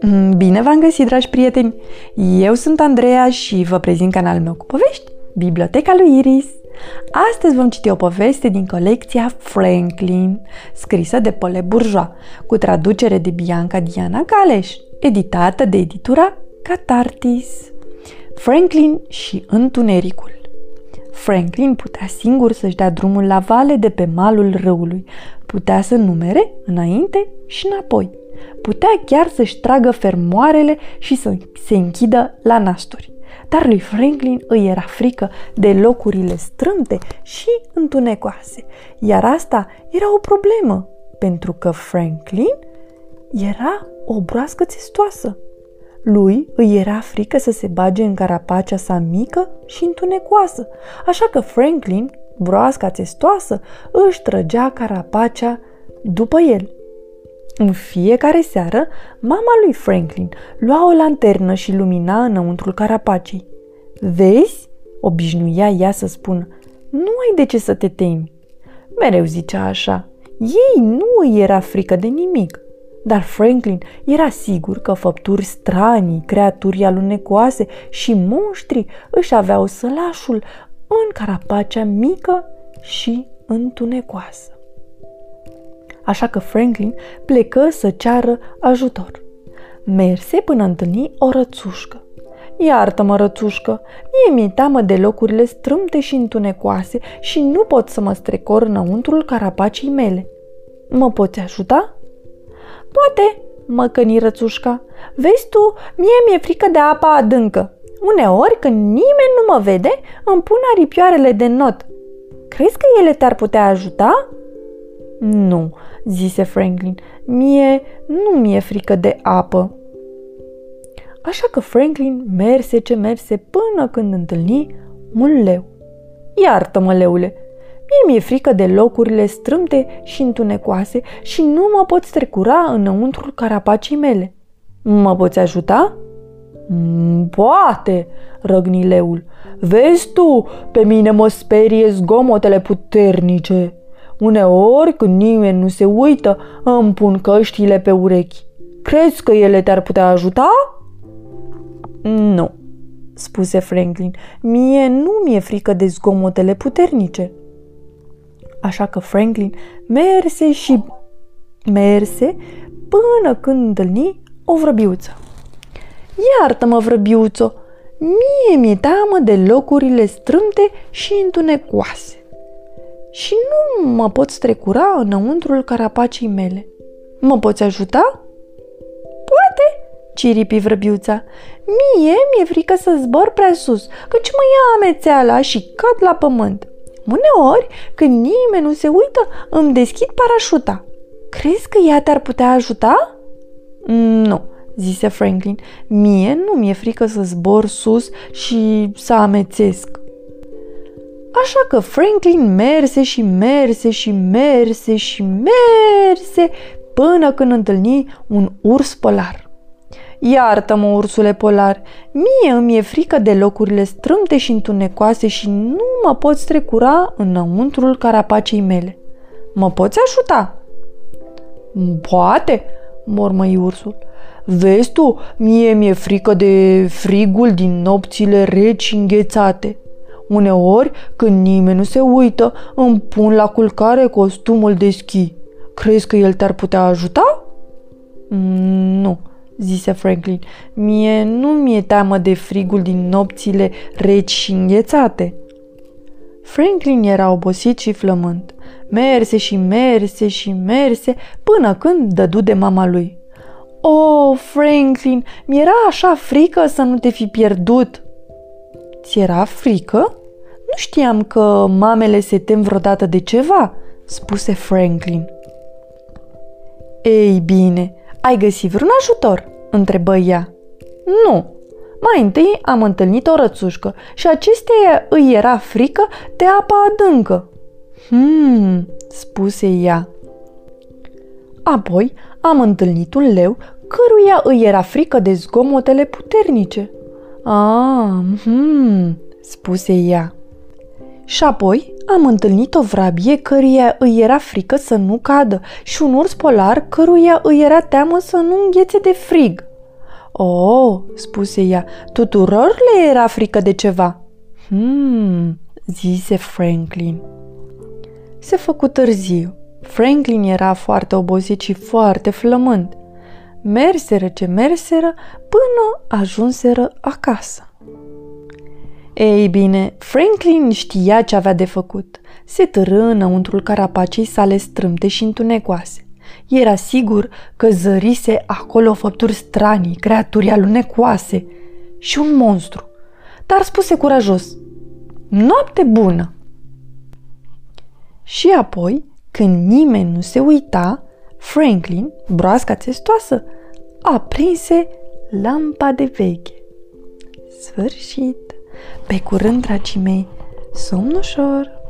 Mm, bine v-am găsit, dragi prieteni! Eu sunt Andreea și vă prezint canalul meu cu povești, Biblioteca lui Iris. Astăzi vom citi o poveste din colecția Franklin, scrisă de Pole Bourgeois, cu traducere de Bianca Diana Galeș, editată de editura Catartis. Franklin și Întunericul Franklin putea singur să-și dea drumul la vale de pe malul râului. Putea să numere înainte și înapoi. Putea chiar să-și tragă fermoarele și să se închidă la nasturi. Dar lui Franklin îi era frică de locurile strâmte și întunecoase. Iar asta era o problemă, pentru că Franklin era o broască țestoasă. Lui îi era frică să se bage în carapacea sa mică și întunecoasă, așa că Franklin, broasca testoasă, își trăgea carapacea după el. În fiecare seară, mama lui Franklin lua o lanternă și lumina înăuntrul carapacei. Vezi? obișnuia ea să spună, nu ai de ce să te temi. Mereu zicea așa. Ei nu îi era frică de nimic. Dar Franklin era sigur că făpturi stranii, creaturi alunecoase și monștri își aveau sălașul în carapacea mică și întunecoasă. Așa că Franklin plecă să ceară ajutor. Merse până întâlni o rățușcă. Iartă-mă, rățușcă, mie mi-e teamă de locurile strâmte și întunecoase și nu pot să mă strecor înăuntrul carapacii mele. Mă poți ajuta?" Poate, măcăni rățușca. Vezi tu, mie mi-e frică de apa adâncă. Uneori, când nimeni nu mă vede, îmi pun aripioarele de not. Crezi că ele te-ar putea ajuta? Nu, zise Franklin. Mie nu mi-e frică de apă. Așa că Franklin merse ce merse până când întâlni un leu. Iartă-mă, leule, Mie mi-e frică de locurile strâmte și întunecoase și nu mă pot strecura înăuntrul carapacii mele. Mă poți ajuta? Mm, poate, răgni leul. Vezi tu, pe mine mă sperie zgomotele puternice. Uneori, când nimeni nu se uită, îmi pun căștile pe urechi. Crezi că ele te-ar putea ajuta? Nu, spuse Franklin. Mie nu mi-e frică de zgomotele puternice. Așa că Franklin merse și merse până când întâlni o vrăbiuță. Iartă-mă, vrăbiuțo, mie mi-e teamă de locurile strâmte și întunecoase. Și nu mă pot strecura înăuntrul carapacii mele. Mă poți ajuta? Poate, ciripi vrăbiuța. Mie mi-e frică să zbor prea sus, căci mă ia amețeala și cad la pământ. Uneori, când nimeni nu se uită, îmi deschid parașuta. Crezi că ea te-ar putea ajuta? Nu, zise Franklin. Mie nu mi-e frică să zbor sus și să amețesc. Așa că Franklin merse și merse și merse și merse până când întâlni un urs polar. Iartă-mă, ursule polar, mie îmi e frică de locurile strâmte și întunecoase și nu mă pot strecura înăuntrul carapacei mele. Mă poți ajuta? Poate, mormăi ursul. Vezi tu, mie mi-e frică de frigul din nopțile reci și înghețate. Uneori, când nimeni nu se uită, îmi pun la culcare costumul de schi. Crezi că el te-ar putea ajuta? Nu, zise Franklin. Mie nu mi-e teamă de frigul din nopțile reci și înghețate. Franklin era obosit și flământ. Merse și merse și merse până când dădu de mama lui. Oh, Franklin, mi-era așa frică să nu te fi pierdut. Ți era frică? Nu știam că mamele se tem vreodată de ceva, spuse Franklin. Ei bine, ai găsit vreun ajutor?" întrebă ea. Nu. Mai întâi am întâlnit o rățușcă și acesteia îi era frică de apa adâncă. Hmm, spuse ea. Apoi am întâlnit un leu căruia îi era frică de zgomotele puternice. Ah, hmm, spuse ea. Și apoi am întâlnit o vrabie căruia îi era frică să nu cadă și un urs polar căruia îi era teamă să nu înghețe de frig. Oh, spuse ea, tuturor le era frică de ceva. Hmm, zise Franklin. Se făcu târziu. Franklin era foarte obosit și foarte flămând. Merseră ce merseră până ajunseră acasă. Ei bine, Franklin știa ce avea de făcut. Se târâ înăuntrul carapacei sale strâmte și întunecoase. Era sigur că zărise acolo făpturi stranii, creaturi alunecoase și un monstru. Dar spuse curajos, Noapte bună! Și apoi, când nimeni nu se uita, Franklin, broasca testoasă, aprinse lampa de veche. Sfârșit! Pe curând, dragii mei, somn ușor!